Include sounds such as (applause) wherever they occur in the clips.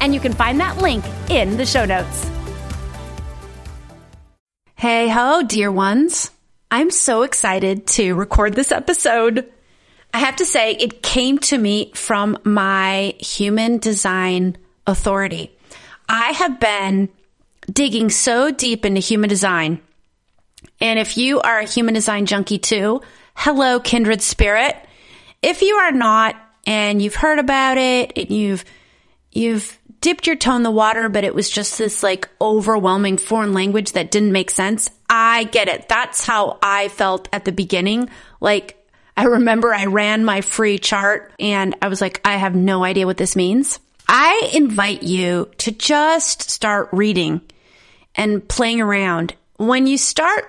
and you can find that link in the show notes. Hey ho, dear ones. I'm so excited to record this episode. I have to say, it came to me from my human design authority. I have been digging so deep into human design. And if you are a human design junkie too, hello, kindred spirit. If you are not, and you've heard about it, and you've, you've dipped your toe in the water, but it was just this like overwhelming foreign language that didn't make sense. I get it. That's how I felt at the beginning. Like, I remember I ran my free chart and I was like, I have no idea what this means. I invite you to just start reading and playing around. When you start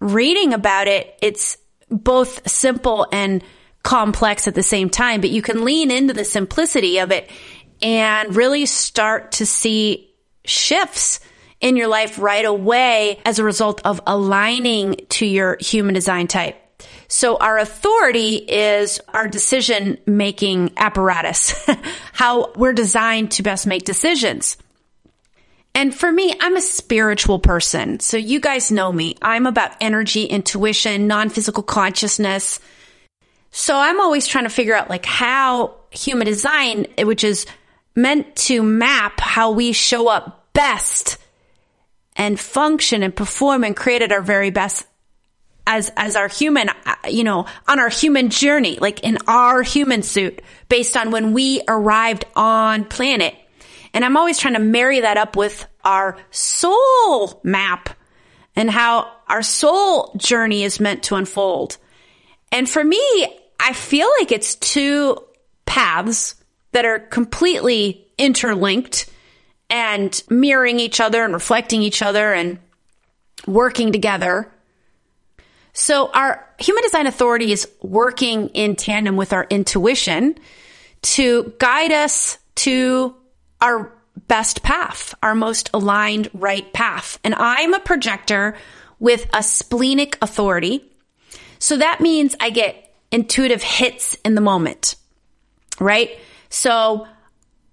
reading about it, it's both simple and complex at the same time, but you can lean into the simplicity of it and really start to see shifts in your life right away as a result of aligning to your human design type. So our authority is our decision making apparatus, (laughs) how we're designed to best make decisions. And for me, I'm a spiritual person. So you guys know me. I'm about energy, intuition, non-physical consciousness. So I'm always trying to figure out like how human design, which is meant to map how we show up best and function and perform and create at our very best as as our human you know on our human journey like in our human suit based on when we arrived on planet. And i'm always trying to marry that up with our soul map and how our soul journey is meant to unfold. And for me I feel like it's two paths that are completely interlinked and mirroring each other and reflecting each other and working together. So our human design authority is working in tandem with our intuition to guide us to our best path, our most aligned right path. And I'm a projector with a splenic authority. So that means I get intuitive hits in the moment, right? So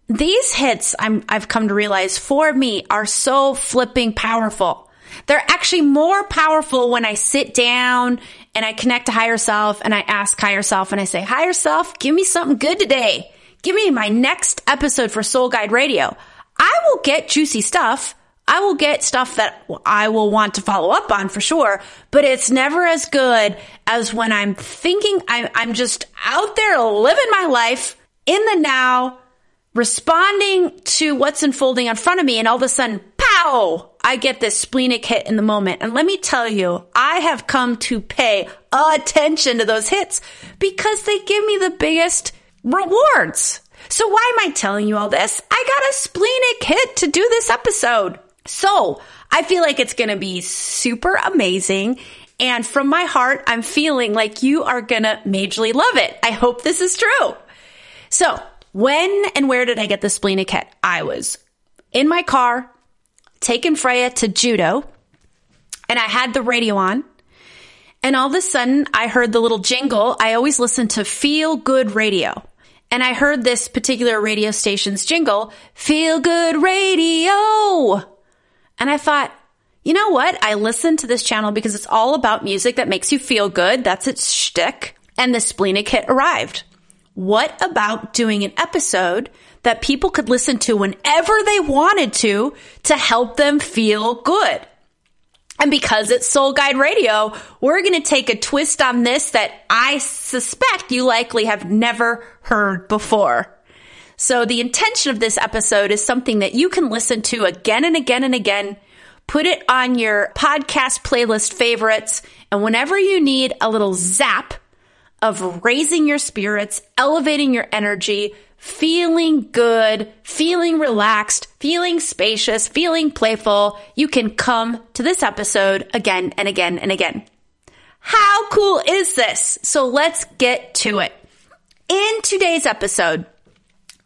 these hits I'm, I've come to realize for me are so flipping powerful. They're actually more powerful when I sit down and I connect to higher self and I ask higher self and I say, higher self, give me something good today. Give me my next episode for Soul Guide Radio. I will get juicy stuff I will get stuff that I will want to follow up on for sure, but it's never as good as when I'm thinking I, I'm just out there living my life in the now, responding to what's unfolding in front of me, and all of a sudden, pow, I get this splenic hit in the moment. And let me tell you, I have come to pay attention to those hits because they give me the biggest rewards. So why am I telling you all this? I got a splenic hit to do this episode. So I feel like it's going to be super amazing. And from my heart, I'm feeling like you are going to majorly love it. I hope this is true. So when and where did I get the splenic hit? I was in my car, taking Freya to judo, and I had the radio on. And all of a sudden, I heard the little jingle. I always listen to Feel Good Radio. And I heard this particular radio station's jingle, Feel Good Radio. And I thought, you know what? I listen to this channel because it's all about music that makes you feel good. That's its shtick. And the splenic hit arrived. What about doing an episode that people could listen to whenever they wanted to to help them feel good? And because it's Soul Guide Radio, we're going to take a twist on this that I suspect you likely have never heard before. So the intention of this episode is something that you can listen to again and again and again. Put it on your podcast playlist favorites. And whenever you need a little zap of raising your spirits, elevating your energy, feeling good, feeling relaxed, feeling spacious, feeling playful, you can come to this episode again and again and again. How cool is this? So let's get to it. In today's episode,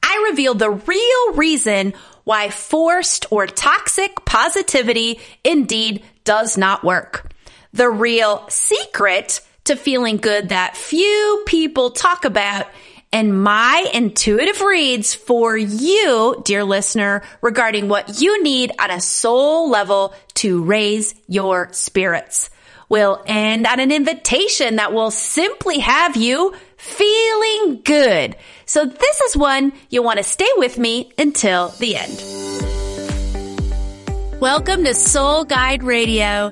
I reveal the real reason why forced or toxic positivity indeed does not work. The real secret to feeling good that few people talk about and my intuitive reads for you, dear listener, regarding what you need on a soul level to raise your spirits. We'll end on an invitation that will simply have you feeling good. So this is one you'll want to stay with me until the end. Welcome to Soul Guide Radio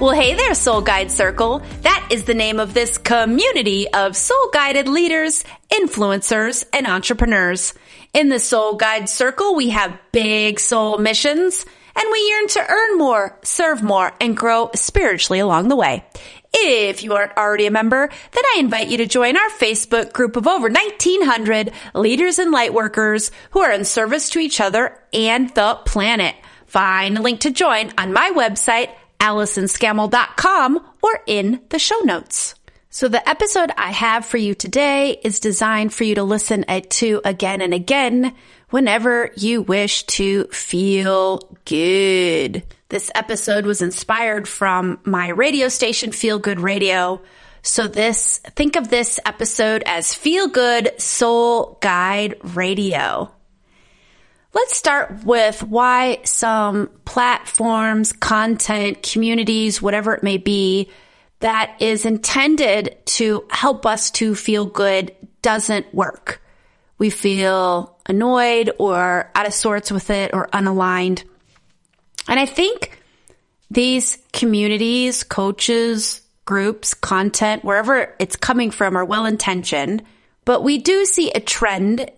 Well, hey there, Soul Guide Circle. That is the name of this community of soul guided leaders, influencers, and entrepreneurs. In the Soul Guide Circle, we have big soul missions and we yearn to earn more, serve more, and grow spiritually along the way. If you aren't already a member, then I invite you to join our Facebook group of over 1900 leaders and lightworkers who are in service to each other and the planet. Find a link to join on my website, AllisonScammell.com or in the show notes. So the episode I have for you today is designed for you to listen to again and again whenever you wish to feel good. This episode was inspired from my radio station, Feel Good Radio. So this, think of this episode as Feel Good Soul Guide Radio. Let's start with why some platforms, content, communities, whatever it may be, that is intended to help us to feel good doesn't work. We feel annoyed or out of sorts with it or unaligned. And I think these communities, coaches, groups, content, wherever it's coming from are well intentioned, but we do see a trend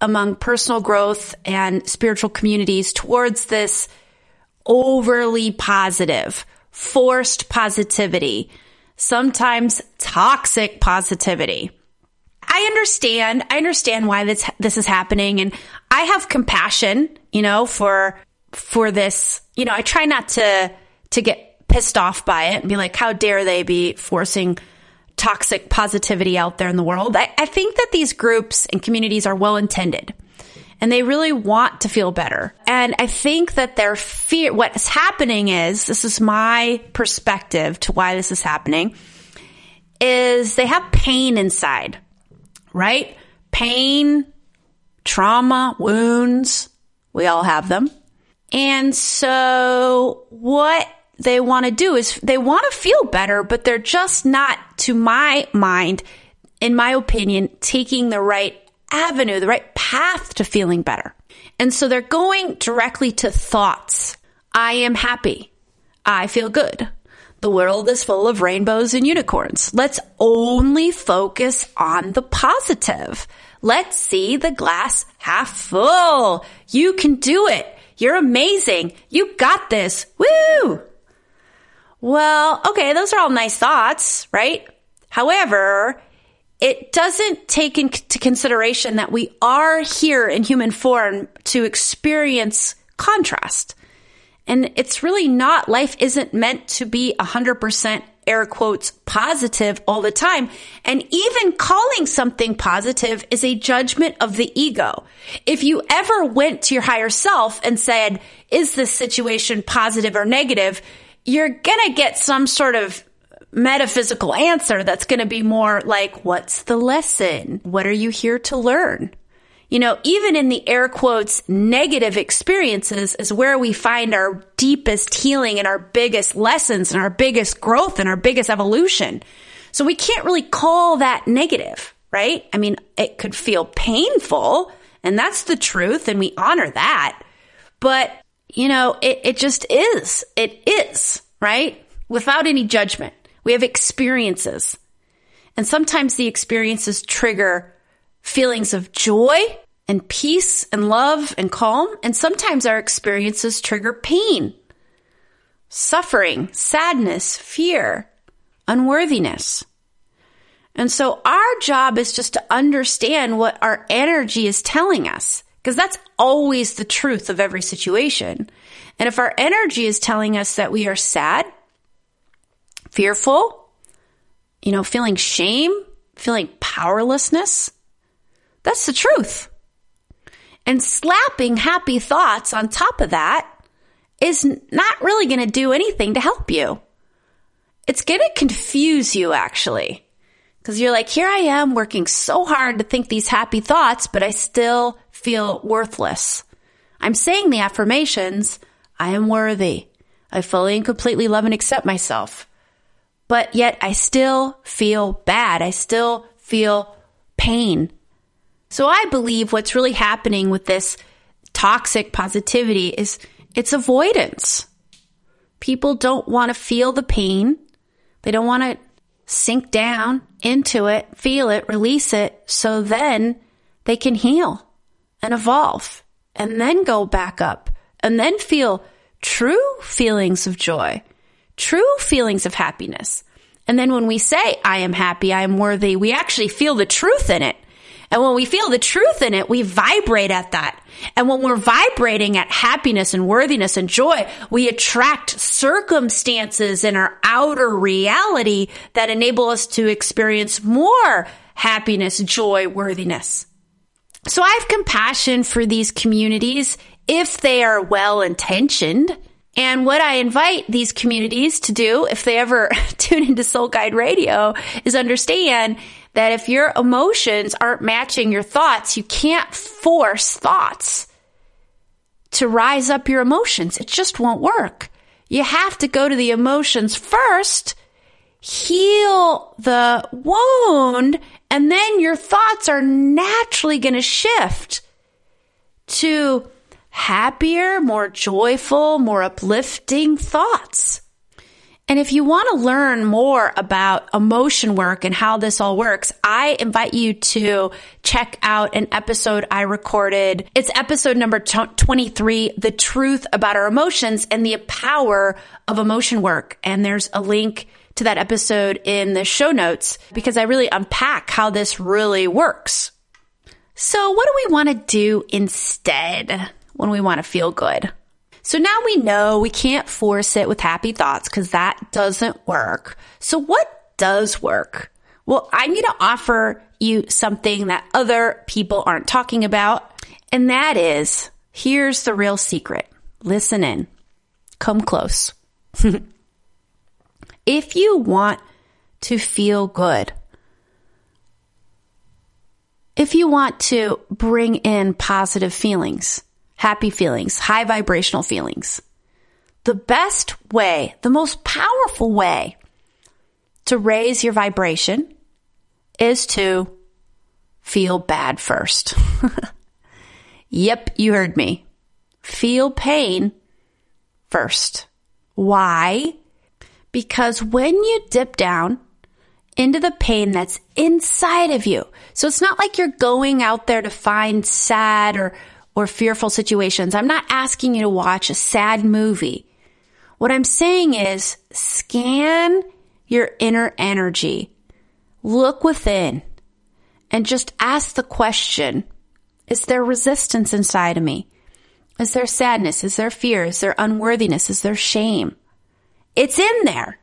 among personal growth and spiritual communities towards this overly positive, forced positivity, sometimes toxic positivity. I understand. I understand why this this is happening and I have compassion, you know, for for this. You know, I try not to to get pissed off by it and be like how dare they be forcing toxic positivity out there in the world. I, I think that these groups and communities are well intended and they really want to feel better. And I think that their fear, what's happening is, this is my perspective to why this is happening, is they have pain inside, right? Pain, trauma, wounds. We all have them. And so what they want to do is they want to feel better, but they're just not, to my mind, in my opinion, taking the right avenue, the right path to feeling better. And so they're going directly to thoughts. I am happy. I feel good. The world is full of rainbows and unicorns. Let's only focus on the positive. Let's see the glass half full. You can do it. You're amazing. You got this. Woo! Well, okay, those are all nice thoughts, right? However, it doesn't take into consideration that we are here in human form to experience contrast. And it's really not, life isn't meant to be 100% air quotes positive all the time. And even calling something positive is a judgment of the ego. If you ever went to your higher self and said, is this situation positive or negative? You're going to get some sort of metaphysical answer that's going to be more like, what's the lesson? What are you here to learn? You know, even in the air quotes negative experiences is where we find our deepest healing and our biggest lessons and our biggest growth and our biggest evolution. So we can't really call that negative, right? I mean, it could feel painful And that's the truth. And we honor that. But, you know, it, it just is. It is, right? Without any judgment. We have experiences. And sometimes the experiences trigger feelings of joy and peace and love and calm. And sometimes our experiences trigger pain, suffering, sadness, fear, unworthiness. And so our job is just to understand what our energy is telling us, because that's always the truth of every situation. And if our energy is telling us that we are sad, fearful, you know, feeling shame, feeling powerlessness, that's the truth. And slapping happy thoughts on top of that is not really going to do anything to help you. It's going to confuse you actually. Because you're like, here I am working so hard to think these happy thoughts, but I still feel worthless. I'm saying the affirmations. I am worthy. I fully and completely love and accept myself. But yet I still feel bad. I still feel pain. So I believe what's really happening with this toxic positivity is it's avoidance. People don't want to feel the pain. They don't want to sink down into it, feel it, release it, so then they can heal and evolve and then go back up and then feel true feelings of joy, true feelings of happiness. And then when we say, I am happy, I am worthy, we actually feel the truth in it. And when we feel the truth in it, we vibrate at that. And when we're vibrating at happiness and worthiness and joy, we attract circumstances in our outer reality that enable us to experience more happiness, joy, worthiness. So I have compassion for these communities if they are well intentioned. And what I invite these communities to do, if they ever (laughs) tune into Soul Guide Radio, is understand that if your emotions aren't matching your thoughts, you can't force thoughts to rise up your emotions. It just won't work. You have to go to the emotions first, heal the wound, and then your thoughts are naturally going to shift to happier, more joyful, more uplifting thoughts. And if you want to learn more about emotion work and how this all works, I invite you to check out an episode I recorded. It's episode number 23, The Truth About Our Emotions and the Power of Emotion Work. And there's a link to that episode in the show notes because I really unpack how this really works. So what do we want to do instead when we want to feel good? So now we know we can't force it with happy thoughts because that doesn't work. So what does work? Well, I'm going to offer you something that other people aren't talking about. And that is, here's the real secret. Listen in. Come close. (laughs) if you want to feel good, if you want to bring in positive feelings, happy feelings, high vibrational feelings. The best way, the most powerful way to raise your vibration is to feel bad first. (laughs) yep, you heard me. Feel pain first. Why? Because when you dip down into the pain that's inside of you, so it's not like you're going out there to find sad or or fearful situations. I'm not asking you to watch a sad movie. What I'm saying is scan your inner energy. Look within and just ask the question, is there resistance inside of me? Is there sadness? Is there fear? Is there unworthiness? Is there shame? It's in there,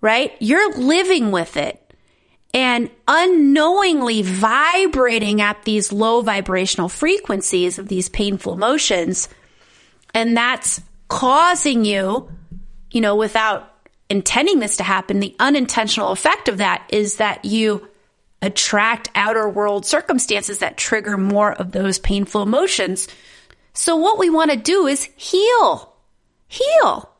right? You're living with it and unknowingly vibrating at these low vibrational frequencies of these painful emotions. And that's causing you, you know, without intending this to happen, the unintentional effect of that is that you attract outer world circumstances that trigger more of those painful emotions. So what we want to do is heal. Heal.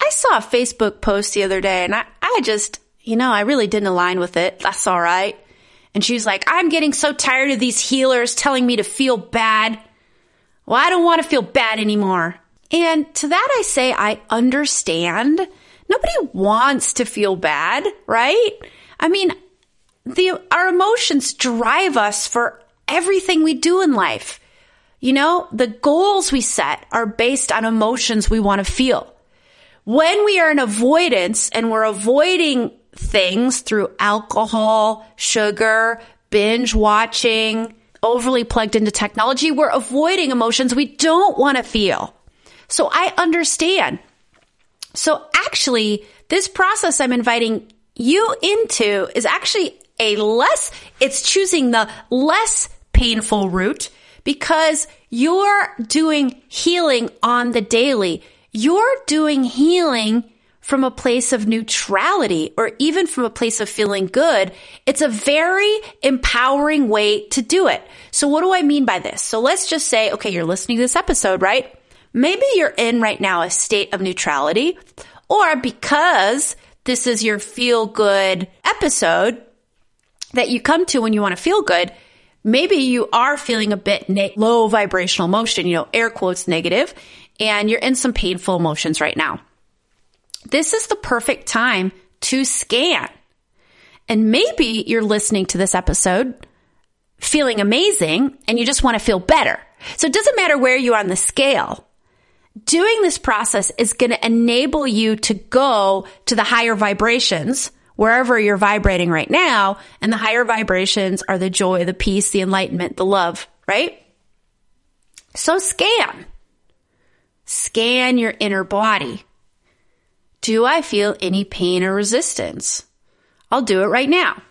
I saw a Facebook post the other day and I, I just you know, I really didn't align with it. That's all right. And she was like, I'm getting so tired of these healers telling me to feel bad. Well, I don't want to feel bad anymore. And to that I say, I understand. Nobody wants to feel bad, right? I mean, the, our emotions drive us for everything we do in life. You know, the goals we set are based on emotions we want to feel. When we are in avoidance and we're avoiding things through alcohol, sugar, binge watching, overly plugged into technology, we're avoiding emotions we don't want to feel. So I understand. So actually, this process I'm inviting you into is actually a less, it's choosing the less painful route because you're doing healing on the daily. You're doing healing from a place of neutrality or even from a place of feeling good. It's a very empowering way to do it. So what do I mean by this? So let's just say, okay, you're listening to this episode, right? Maybe you're in right now a state of neutrality or because this is your feel good episode that you come to when you want to feel good, maybe you are feeling a bit ne- low vibrational motion, you know, air quotes negative, and you're in some painful emotions right now. This is the perfect time to scan. And maybe you're listening to this episode feeling amazing and you just want to feel better. So it doesn't matter where you are on the scale. Doing this process is going to enable you to go to the higher vibrations wherever you're vibrating right now. And the higher vibrations are the joy, the peace, the enlightenment, the love, right? So scan. Scan your inner body. Do I feel any pain or resistance? I'll do it right now.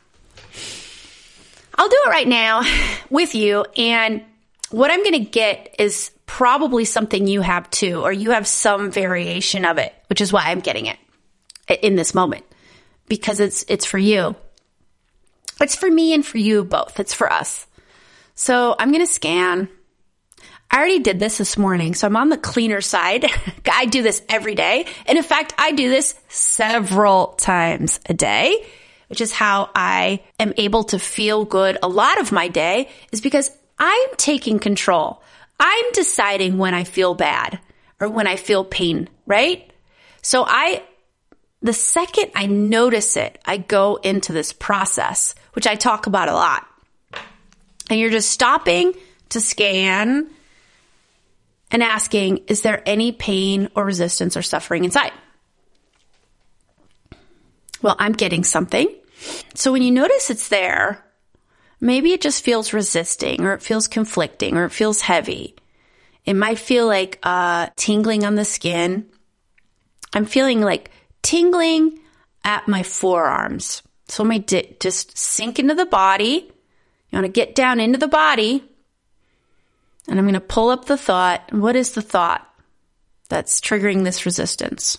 I'll do it right now with you. And what I'm going to get is probably something you have too, or you have some variation of it, which is why I'm getting it in this moment because it's, it's for you. It's for me and for you both. It's for us. So I'm going to scan. I already did this this morning, so I'm on the cleaner side. (laughs) I do this every day. And in fact, I do this several times a day, which is how I am able to feel good a lot of my day is because I'm taking control. I'm deciding when I feel bad or when I feel pain, right? So I the second I notice it, I go into this process, which I talk about a lot. And you're just stopping to scan and asking, is there any pain or resistance or suffering inside? Well, I'm getting something. So when you notice it's there, maybe it just feels resisting or it feels conflicting or it feels heavy. It might feel like uh, tingling on the skin. I'm feeling like tingling at my forearms. So me di- just sink into the body. You want to get down into the body. And I'm going to pull up the thought. What is the thought that's triggering this resistance?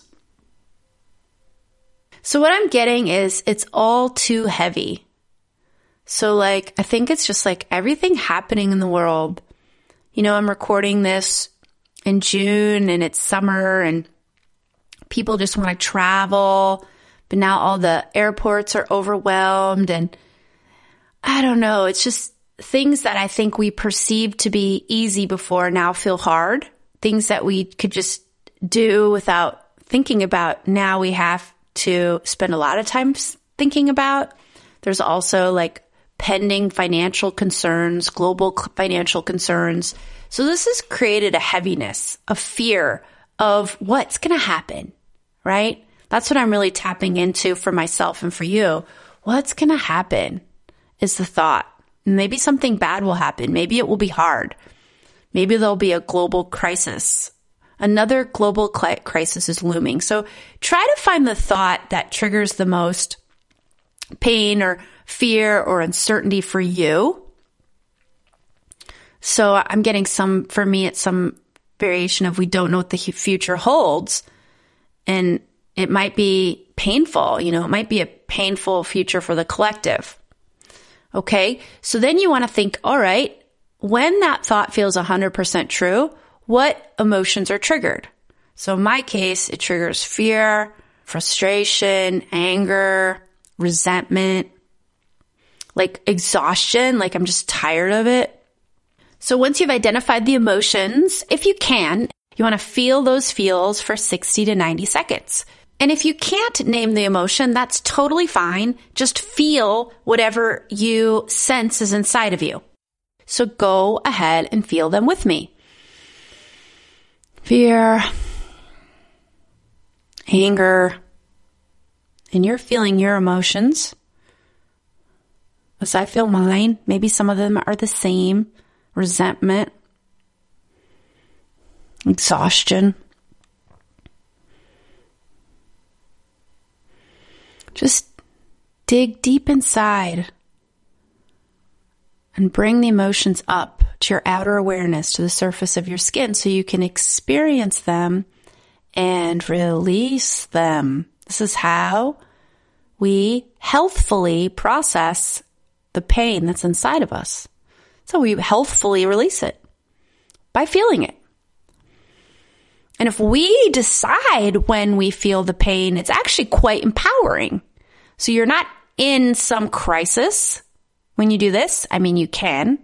So what I'm getting is it's all too heavy. So like, I think it's just like everything happening in the world. You know, I'm recording this in June and it's summer and people just want to travel, but now all the airports are overwhelmed and I don't know. It's just things that I think we perceived to be easy before now feel hard. Things that we could just do without thinking about. Now we have to spend a lot of time thinking about. There's also like pending financial concerns, global financial concerns. So this has created a heaviness, a fear of what's going to happen right? That's what I'm really tapping into for myself and for you. What's going to happen is the thought. Maybe something bad will happen. Maybe it will be hard. Maybe there'll be a global crisis. Another global crisis is looming. So try to find the thought that triggers the most pain or fear or uncertainty for you. So I'm getting some, for me, it's some variation of we don't know what the future holds. And it might be painful, you know, it might be a painful future for the collective. Okay. So then you want to think, all right, when that thought feels 100% true, what emotions are triggered? So in my case, it triggers fear, frustration, anger, resentment. like exhaustion, like I'm just tired of it. So once you've identified the emotions, if you can, you want to feel those feels for 60 to 90 seconds. And if you can't name the emotion, that's totally fine. Just feel whatever you sense is inside of you. So go ahead and feel them with me. Fear, anger, and you're feeling your emotions. As I feel mine, maybe some of them are the same resentment, exhaustion. Just dig deep inside and bring the emotions up to your outer awareness, to the surface of your skin, so you can experience them and release them. This is how we healthfully process the pain that's inside of us. So we healthfully release it by feeling it. And if we decide when we feel the pain, it's actually quite empowering. So you're not in some crisis when you do this. I mean, you can,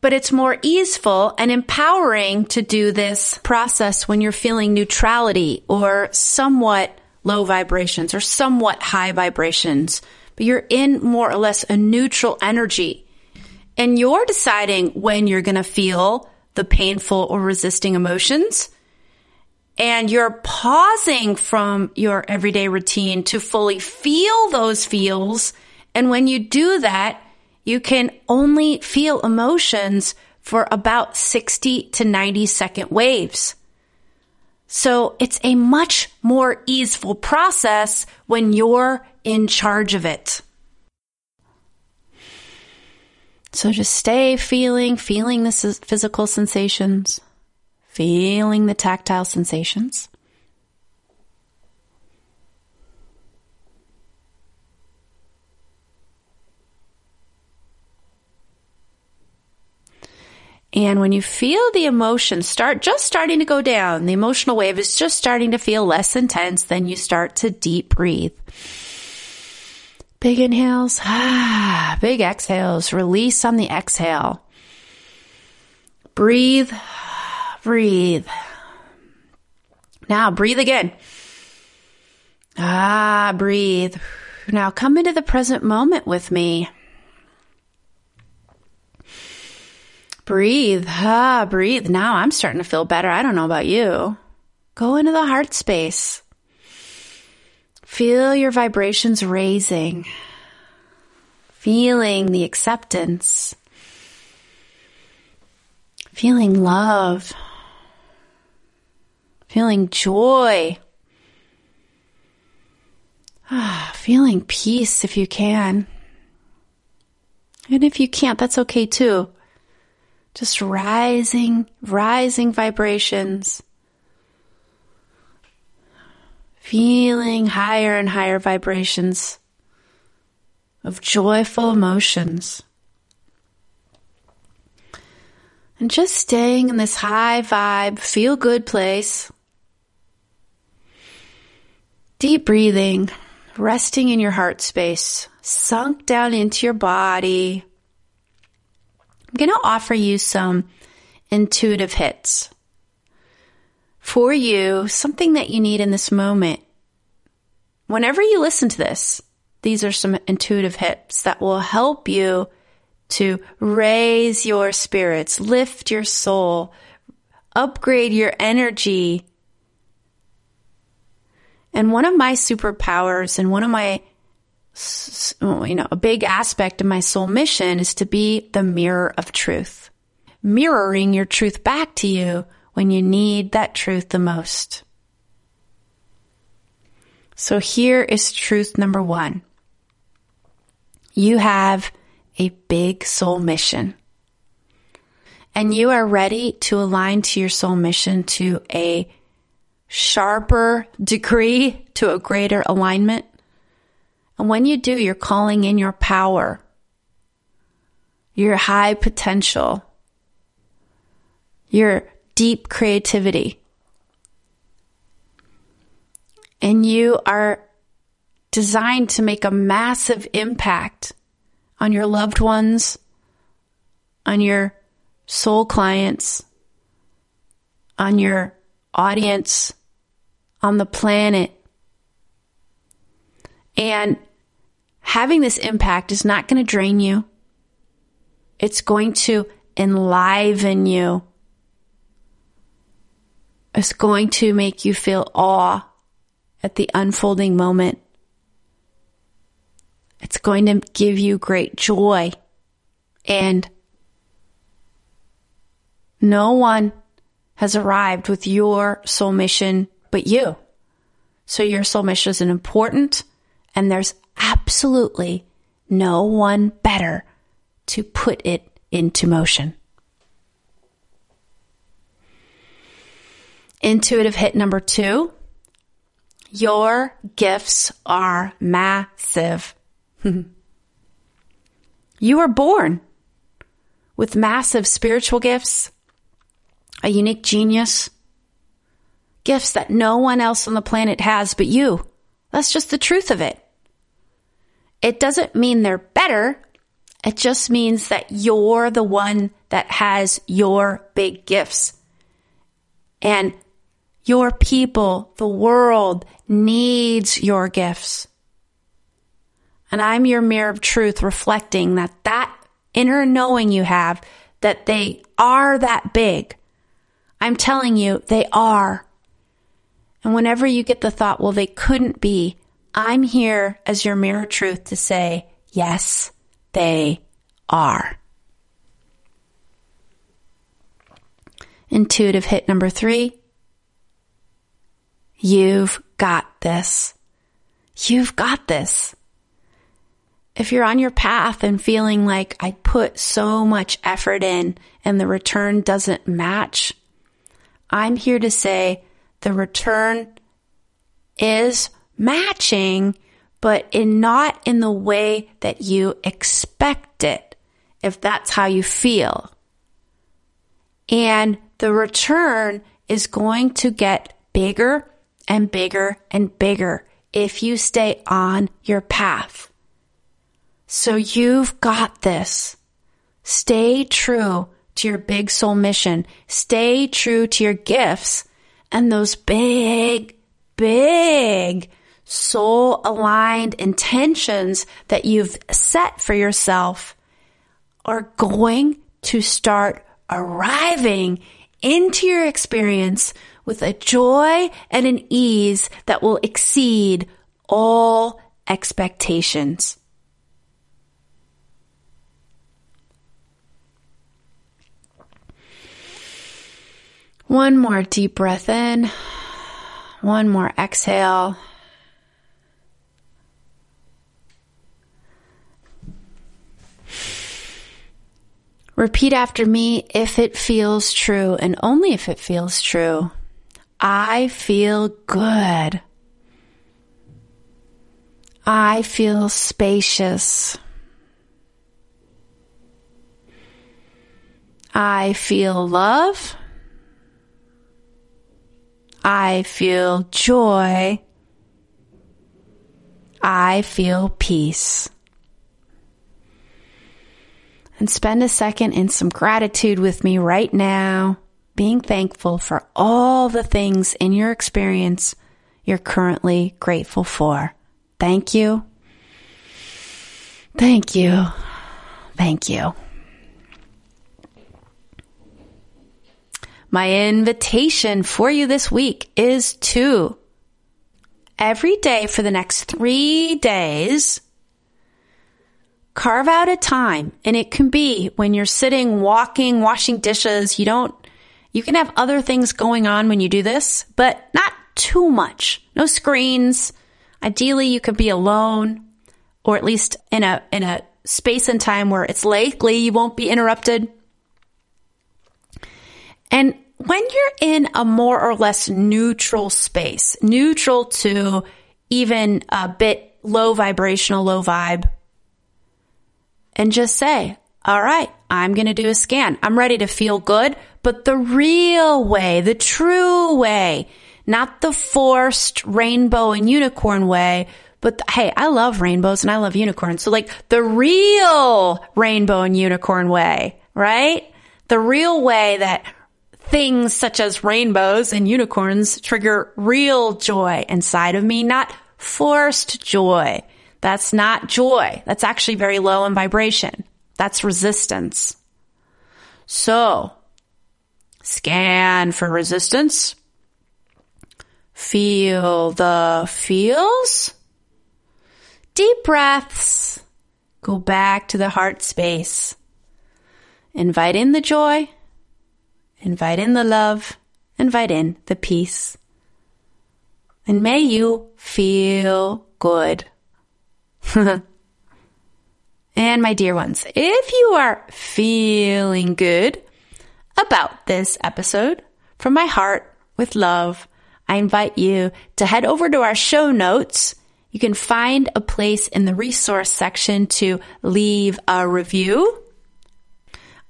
but it's more easeful and empowering to do this process when you're feeling neutrality or somewhat low vibrations or somewhat high vibrations, but you're in more or less a neutral energy and you're deciding when you're going to feel the painful or resisting emotions and you're pausing from your everyday routine to fully feel those feels. And when you do that, you can only feel emotions for about 60 to 90 second waves. So it's a much more easeful process when you're in charge of it. So just stay feeling, feeling the physical sensations feeling the tactile sensations. And when you feel the emotion start just starting to go down, the emotional wave is just starting to feel less intense, then you start to deep breathe. Big inhales, (sighs) big exhales, release on the exhale. Breathe breathe. Now breathe again. Ah, breathe. Now come into the present moment with me. Breathe. Ah, breathe. Now I'm starting to feel better. I don't know about you. Go into the heart space. Feel your vibrations raising. Feeling the acceptance. Feeling love feeling joy, ah, feeling peace if you can. And if you can't, that's okay too. Just rising, rising vibrations. Feeling higher and higher vibrations of joyful emotions. And just staying in this high vibe, feel good place. Deep breathing, resting in your heart space, sunk down into your body. I'm going to offer you some intuitive hits. For you, something that you need in this moment. Whenever you listen to this, these are some intuitive hits that will help you to raise your spirits, lift your soul, upgrade your energy, and one of my superpowers and one of my, you know, a big aspect of my soul mission is to be the mirror of truth, mirroring your truth back to you when you need that truth the most. So here is truth number one. You have a big soul mission. And you are ready to align to your soul mission to a sharper degree to a greater alignment. And when you do, you're calling in your power, your high potential, your deep creativity. And you are designed to make a massive impact on your loved ones, on your soul clients, on your audience, on the planet. And having this impact is not going to drain you. It's going to enliven you. It's going to make you feel awe at the unfolding moment. It's going to give you great joy. And no one has arrived with your soul mission but you. So your soul mission is important and there's absolutely no one better to put it into motion. Intuitive hit number two. Your gifts are massive. (laughs) you were born with massive spiritual gifts, a unique genius, gifts that no one else on the planet has but you. That's just the truth of it. It doesn't mean they're better. It just means that you're the one that has your big gifts. And your people, the world needs your gifts. And I'm your mirror of truth reflecting that that inner knowing you have that they are that big. I'm telling you, they are. And whenever you get the thought, well, they couldn't be, I'm here as your mirror truth to say, yes, they are. Intuitive hit number three. You've got this. You've got this. If you're on your path and feeling like I put so much effort in and the return doesn't match, I'm here to say the return is matching, but in not in the way that you expect it, if that's how you feel. And the return is going to get bigger and bigger and bigger if you stay on your path. So you've got this. Stay true to your big soul mission. Stay true to your gifts and those big, big soul aligned intentions that you've set for yourself are going to start arriving into your experience with a joy and an ease that will exceed all expectations. One more deep breath in. One more exhale. Repeat after me if it feels true and only if it feels true. I feel good. I feel spacious. I feel love. I feel joy. I feel peace. And spend a second in some gratitude with me right now, being thankful for all the things in your experience you're currently grateful for. Thank you. Thank you. Thank you. My invitation for you this week is to every day for the next three days, carve out a time. And it can be when you're sitting, walking, washing dishes. You don't, you can have other things going on when you do this, but not too much. No screens. Ideally, you could be alone or at least in a, in a space and time where it's likely you won't be interrupted. And when you're in a more or less neutral space, neutral to even a bit low vibrational, low vibe, and just say, all right, I'm going to do a scan. I'm ready to feel good, but the real way, the true way, not the forced rainbow and unicorn way, But hey, I love rainbows and I love unicorns. So like the real rainbow and unicorn way, right? The real way that things such as rainbows and unicorns trigger real joy inside of me, not forced joy. That's not joy. That's actually very low in vibration. That's resistance. So scan for resistance. Feel the feels. Deep breaths. Go back to the heart space. Invite in the joy. Invite in the love. Invite in the peace. And may you feel good. (laughs) and my dear ones, if you are feeling good about this episode from my heart with love, I invite you to head over to our show notes you can find a place in the resource section to leave a review.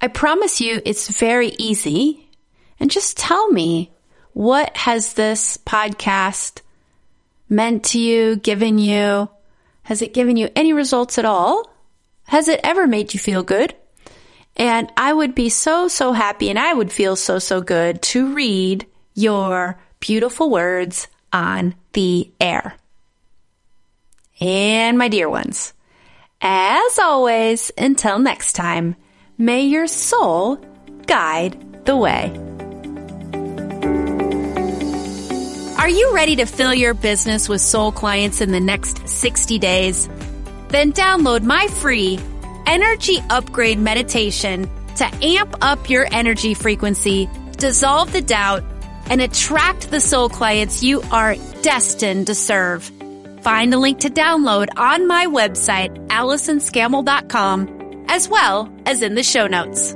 I promise you it's very easy. And just tell me what has this podcast meant to you, given you? Has it given you any results at all? Has it ever made you feel good? And I would be so, so happy and I would feel so, so good to read your beautiful words on the air. And my dear ones, as always, until next time, may your soul guide the way. Are you ready to fill your business with soul clients in the next 60 days? Then download my free energy upgrade meditation to amp up your energy frequency, dissolve the doubt, and attract the soul clients you are destined to serve. Find a link to download on my website, AllisonScammell.com, as well as in the show notes.